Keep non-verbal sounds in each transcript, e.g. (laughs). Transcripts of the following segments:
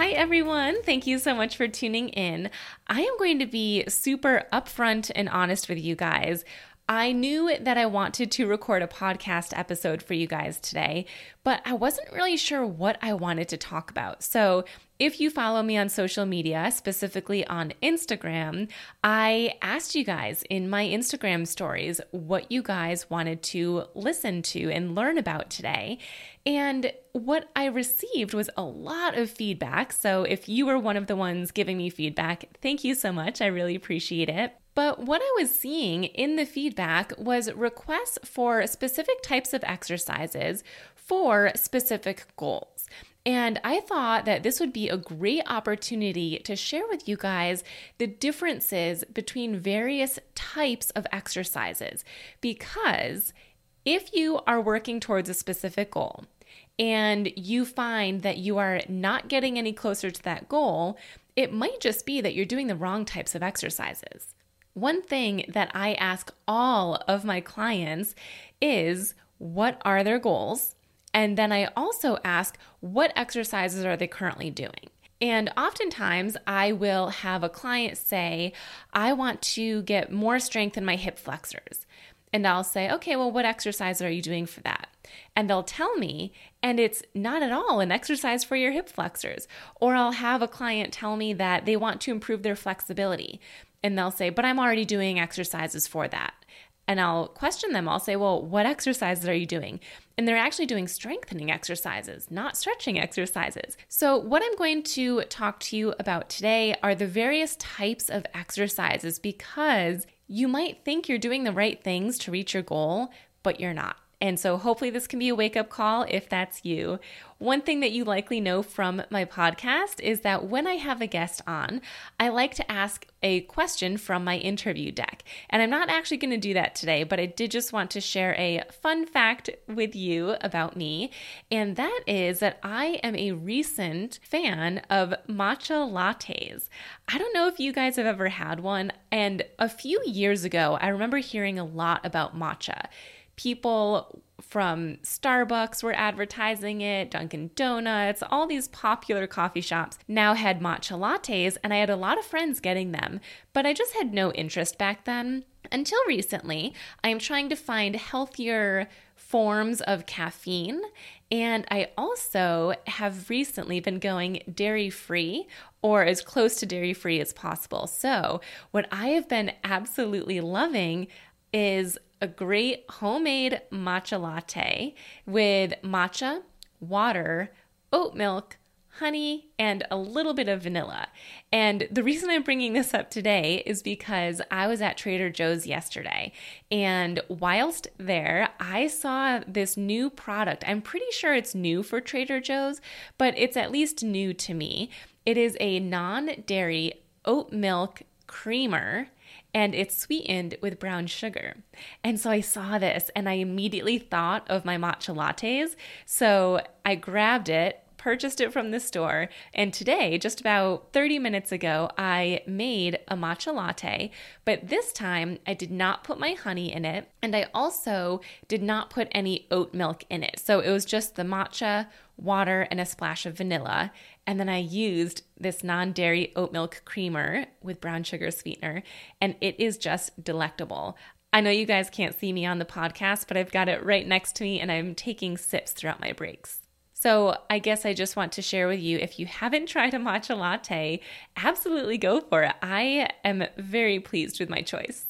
Hi, everyone. Thank you so much for tuning in. I am going to be super upfront and honest with you guys. I knew that I wanted to record a podcast episode for you guys today, but I wasn't really sure what I wanted to talk about. So, if you follow me on social media, specifically on Instagram, I asked you guys in my Instagram stories what you guys wanted to listen to and learn about today. And what I received was a lot of feedback. So if you were one of the ones giving me feedback, thank you so much. I really appreciate it. But what I was seeing in the feedback was requests for specific types of exercises for specific goals. And I thought that this would be a great opportunity to share with you guys the differences between various types of exercises. Because if you are working towards a specific goal and you find that you are not getting any closer to that goal, it might just be that you're doing the wrong types of exercises. One thing that I ask all of my clients is what are their goals? And then I also ask, what exercises are they currently doing? And oftentimes, I will have a client say, I want to get more strength in my hip flexors. And I'll say, okay, well, what exercise are you doing for that? And they'll tell me, and it's not at all an exercise for your hip flexors. Or I'll have a client tell me that they want to improve their flexibility. And they'll say, but I'm already doing exercises for that and I'll question them. I'll say, Well, what exercises are you doing? And they're actually doing strengthening exercises, not stretching exercises. So, what I'm going to talk to you about today are the various types of exercises because you might think you're doing the right things to reach your goal, but you're not. And so, hopefully, this can be a wake up call if that's you. One thing that you likely know from my podcast is that when I have a guest on, I like to ask a question from my interview deck. And I'm not actually going to do that today, but I did just want to share a fun fact with you about me. And that is that I am a recent fan of matcha lattes. I don't know if you guys have ever had one. And a few years ago, I remember hearing a lot about matcha people from Starbucks were advertising it, Dunkin' Donuts, all these popular coffee shops now had matcha lattes, and I had a lot of friends getting them, but I just had no interest back then. Until recently, I am trying to find healthier forms of caffeine. And I also have recently been going dairy free or as close to dairy free as possible. So, what I have been absolutely loving is a great homemade matcha latte with matcha, water, oat milk, honey, and a little bit of vanilla. And the reason I'm bringing this up today is because I was at Trader Joe's yesterday. And whilst there, I saw this new product. I'm pretty sure it's new for Trader Joe's, but it's at least new to me. It is a non dairy oat milk creamer and it's sweetened with brown sugar. And so I saw this and I immediately thought of my matcha lattes. So I grabbed it, purchased it from the store, and today, just about 30 minutes ago, I made a matcha latte. But this time, I did not put my honey in it, and I also did not put any oat milk in it. So it was just the matcha, water, and a splash of vanilla. And then I used this non dairy oat milk creamer with brown sugar sweetener, and it is just delectable. I know you guys can't see me on the podcast, but I've got it right next to me and I'm taking sips throughout my breaks. So, I guess I just want to share with you if you haven't (laughs) tried a matcha latte, absolutely go for it. I am very pleased with my choice.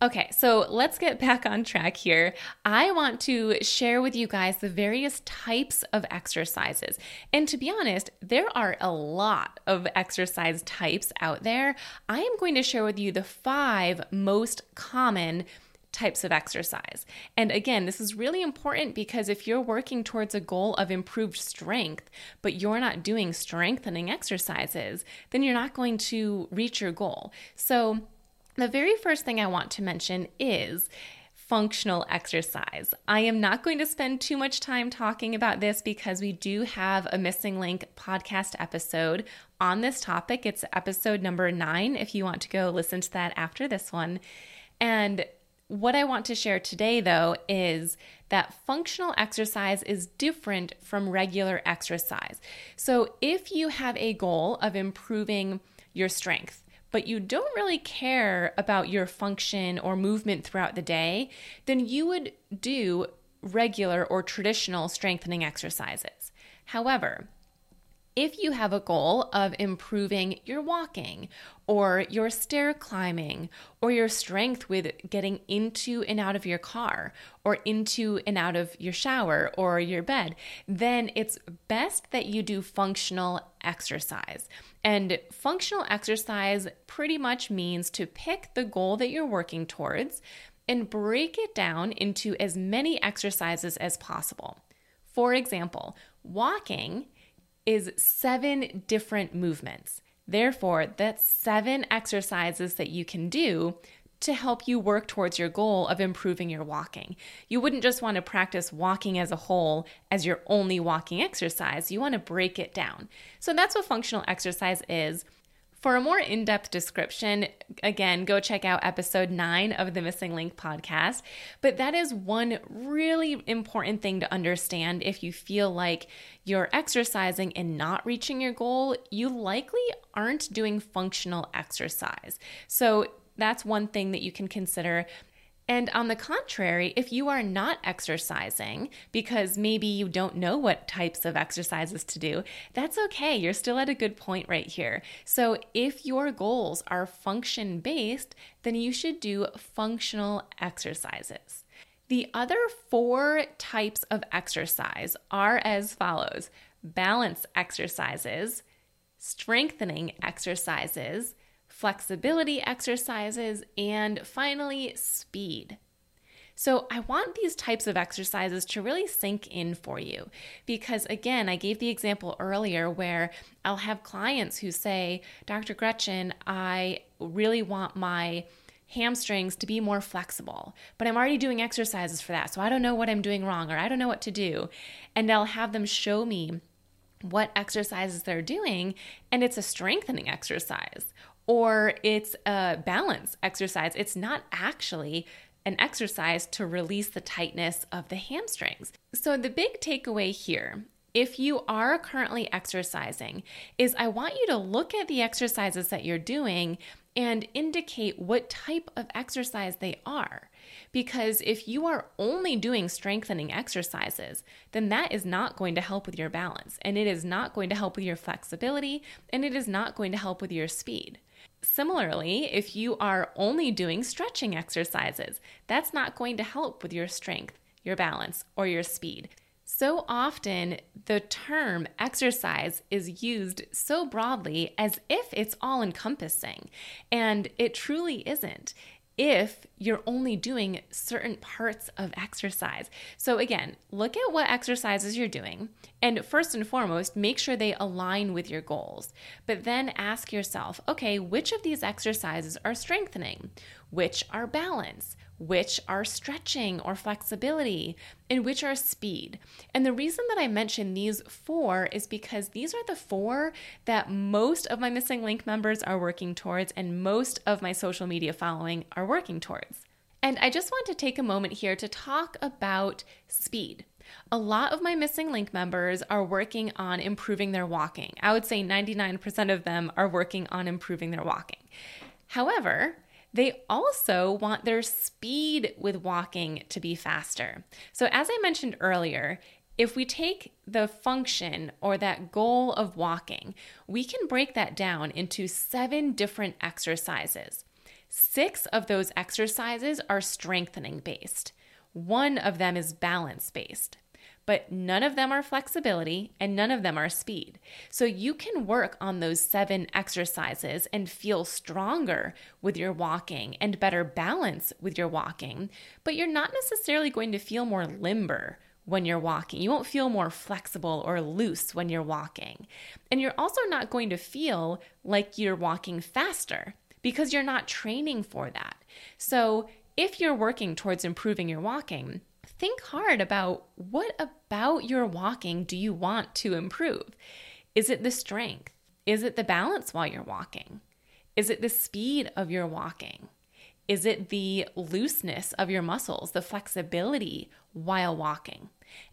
Okay, so let's get back on track here. I want to share with you guys the various types of exercises. And to be honest, there are a lot of exercise types out there. I am going to share with you the five most common types of exercise. And again, this is really important because if you're working towards a goal of improved strength, but you're not doing strengthening exercises, then you're not going to reach your goal. So, the very first thing I want to mention is functional exercise. I am not going to spend too much time talking about this because we do have a MSing Link podcast episode on this topic. It's episode number nine if you want to go listen to that after this one. And what I want to share today, though, is that functional exercise is different from regular exercise. So if you have a goal of improving your strength, but you don't really care about your function or movement throughout the day, then you would do regular or traditional strengthening exercises. However, if you have a goal of improving your walking or your stair climbing or your strength with getting into and out of your car or into and out of your shower or your bed, then it's best that you do functional exercise. And functional exercise pretty much means to pick the goal that you're working towards and break it down into as many exercises as possible. For example, walking is seven different movements. Therefore, that's seven exercises that you can do to help you work towards your goal of improving your walking. You wouldn't just want to practice walking as a whole as your only walking exercise. You want to break it down. So that's what functional exercise is. For a more in depth description, again, go check out episode nine of the MSing Link podcast. But that is one really important thing to understand if you feel like you're exercising and not reaching your goal, you likely aren't doing functional exercise. So that's one thing that you can consider. And on the contrary, if you are not exercising because maybe you don't know what types of exercises to do, that's okay. You're still at a good point right here. So, if your goals are function based, then you should do functional exercises. The other four types of exercise are as follows balance exercises, strengthening exercises, flexibility exercises, and finally, speed. So, I want these types of exercises to really sink in for you because, again, I gave the example earlier where I'll have clients who say, Dr. Gretchen, I really want my hamstrings to be more flexible, but I'm already doing exercises for that. So, I don't know what I'm doing wrong or I don't know what to do. And I'll have them show me what exercises they're doing, and it's a strengthening exercise or it's a balance exercise. It's not actually an exercise to release the tightness of the hamstrings. So, the big takeaway here if you are currently exercising, is I want you to look at the exercises that you're doing and indicate what type of exercise they are. Because if you are only doing strengthening exercises, then that is not going to help with your balance, and it is not going to help with your flexibility, and it is not going to help with your speed. Similarly, if you are only doing stretching exercises, that's not going to help with your strength, your balance, or your speed. So often, the term exercise is used so broadly as if it's all encompassing, and it truly isn't if you're only doing certain parts of exercise. So, again, look at what exercises you're doing, and first and foremost, make sure they align with your goals. But then ask yourself okay, which of these exercises are strengthening? Which are balance? Which are stretching or flexibility, and which are speed. And the reason that I mention these four is because these are the four that most of my MSing Link members are working towards, and most of my social media following are working towards. And I just want to take a moment here to talk about speed. A lot of my MSing Link members are working on improving their walking. I would say 99% of them are working on improving their walking. However, they also want their speed with walking to be faster. So, as I mentioned earlier, if we take the function or that goal of walking, we can break that down into seven different exercises. Six of those exercises are strengthening based, one of them is balance based but none of them are flexibility and none of them are speed. So you can work on those seven exercises and feel stronger with your walking and better balance with your walking, but you're not necessarily going to feel more limber when you're walking. You won't feel more flexible or loose when you're walking. And you're also not going to feel like you're walking faster because you're not training for that. So, if you're working towards improving your walking, think hard about what about your walking do you want to improve? Is it the strength? Is it the balance while you're walking? Is it the speed of your walking? Is it the looseness of your muscles, the flexibility while walking?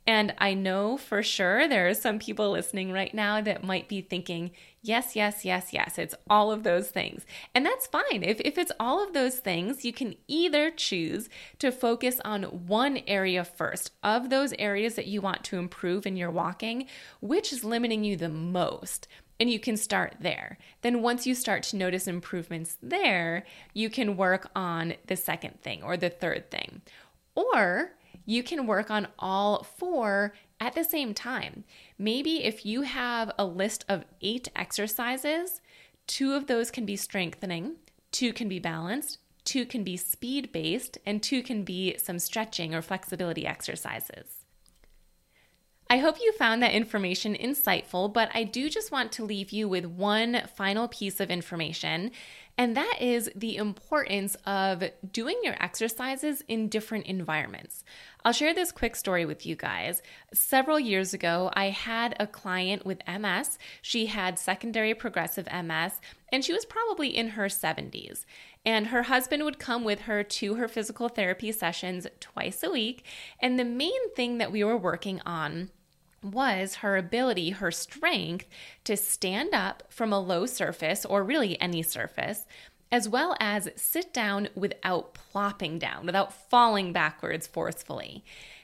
And I know for sure there are some people listening right now that might be thinking, yes, yes, yes, yes, it's all of those things. And that's fine. If, if it's all of those things, you can either choose to focus on one area first of those areas that you want to improve in your walking, which is limiting you the most and you can start there. Then, once you start to notice improvements there, you can work on the second thing or the third thing. Or you can work on all four at the same time. Maybe if you have a list of eight exercises, two of those can be strengthening, two can be balanced, two can be speed based, and two can be some stretching or flexibility exercises. I hope you found that information insightful, but I do just want to leave you with one final piece of information, and that is the importance of doing your exercises in different environments. I'll share this quick story with you guys. Several years ago, I had a client with MS. She had secondary progressive MS, and she was probably in her 70s. And her husband would come with her to her physical therapy sessions twice a week. And the main thing that we were working on was her ability, her strength to stand up from a low surface or really any surface, as well as sit down without plopping down, without falling backwards forcefully.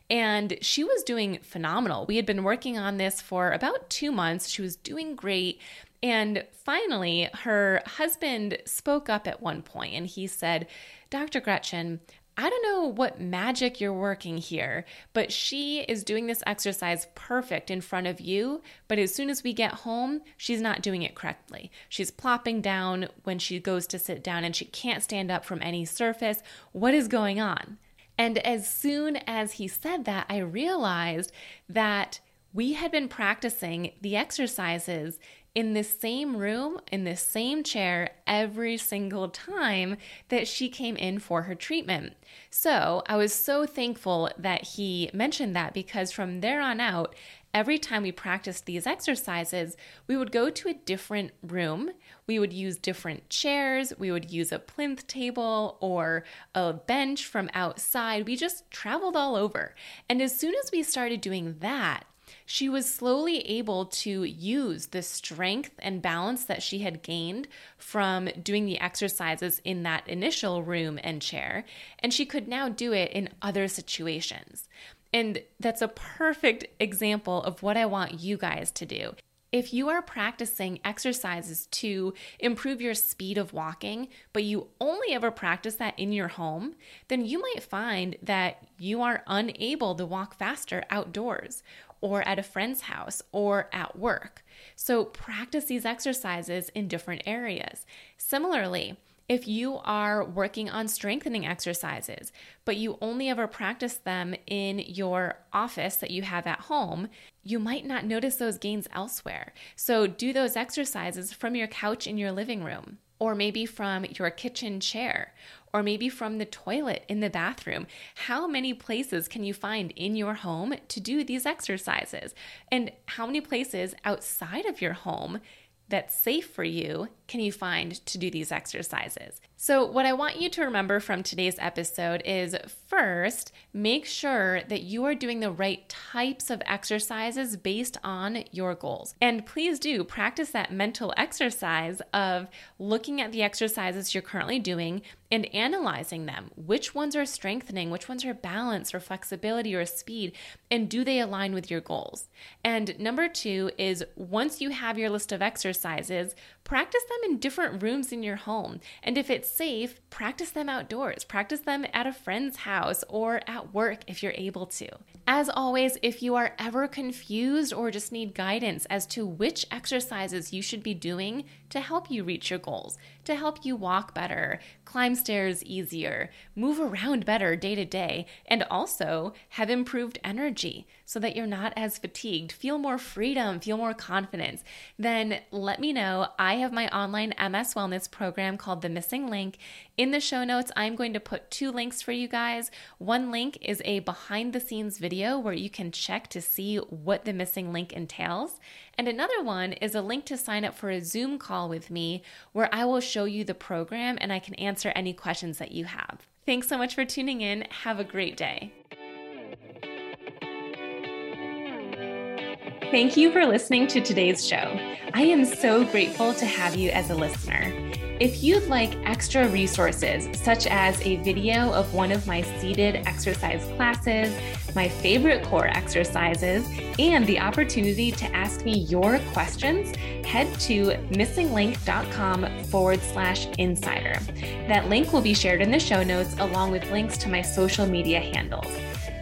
And she was doing phenomenal. We had been working on this for about two months. She was doing great. And finally, her husband spoke up at one point and he said, Dr. Gretchen, I don't know what magic you're working here, but she is doing this exercise perfect in front of you. But as soon as we get home, she's not doing it correctly. She's plopping down when she goes to sit down and she can't stand up from any surface. What is going on? And as soon as he said that, I realized that we had been practicing the exercises in the same room, in the same chair, every single time that she came in for her treatment. So I was so thankful that he mentioned that because from there on out, every time we practiced these exercises, we would go to a different room. We would use different chairs. We would use a plinth table or a bench from outside. We just traveled all over. And as soon as we started doing that, she was slowly able to use the strength and balance that she had gained from doing the exercises in that initial room and chair, and she could now do it in other situations. And that's a perfect example of what I want you guys to do. If you are practicing exercises to improve your speed of walking, but you only ever practice that in your home, then you might find that you are unable to walk faster outdoors or at a friend's house or at work. So practice these exercises in different areas. Similarly, if you are working on strengthening exercises, but you only ever practice them in your office that you have at home, you might not notice those gains elsewhere. So do those exercises from your couch in your living room, or maybe from your kitchen chair, or maybe from the toilet in the bathroom. How many places can you find in your home to do these exercises? And how many places outside of your home that's safe for you can you find to do these exercises? So, what I want you to remember from today's episode is first, make sure that you are doing the right types of exercises based on your goals. And please do practice that mental exercise of looking at the exercises you're currently doing and analyzing them. Which ones are strengthening? Which ones are balance or flexibility or speed? And do they align with your goals? And number two is once you have your list of exercises, practice them in different rooms in your home. And if it's safe, practice them outdoors. Practice them at a friend's house or at work if you're able to. As always, if you are ever confused or just need guidance as to which exercises you should be doing to help you reach your goals, to help you walk better, climb stairs easier, move around better day to day, and also have improved energy so that you're not as fatigued, feel more freedom, feel more confidence, then let me know. I have my online MS wellness program called The MSing Link. In the show notes, I'm going to put two links for you guys. One link is a behind the scenes video where you can check to see what the MSing Link entails. And another one is a link to sign up for a Zoom call with me where I will show you the program and I can answer any questions that you have. Thanks so much for tuning in. Have a great day. Thank you for listening to today's show. I am so grateful to have you as a listener. If you'd like extra resources, such as a video of one of my seated exercise classes, my favorite core exercises, and the opportunity to ask me your questions, head to MSingLink.com forward slash insider. That link will be shared in the show notes along with links to my social media handles.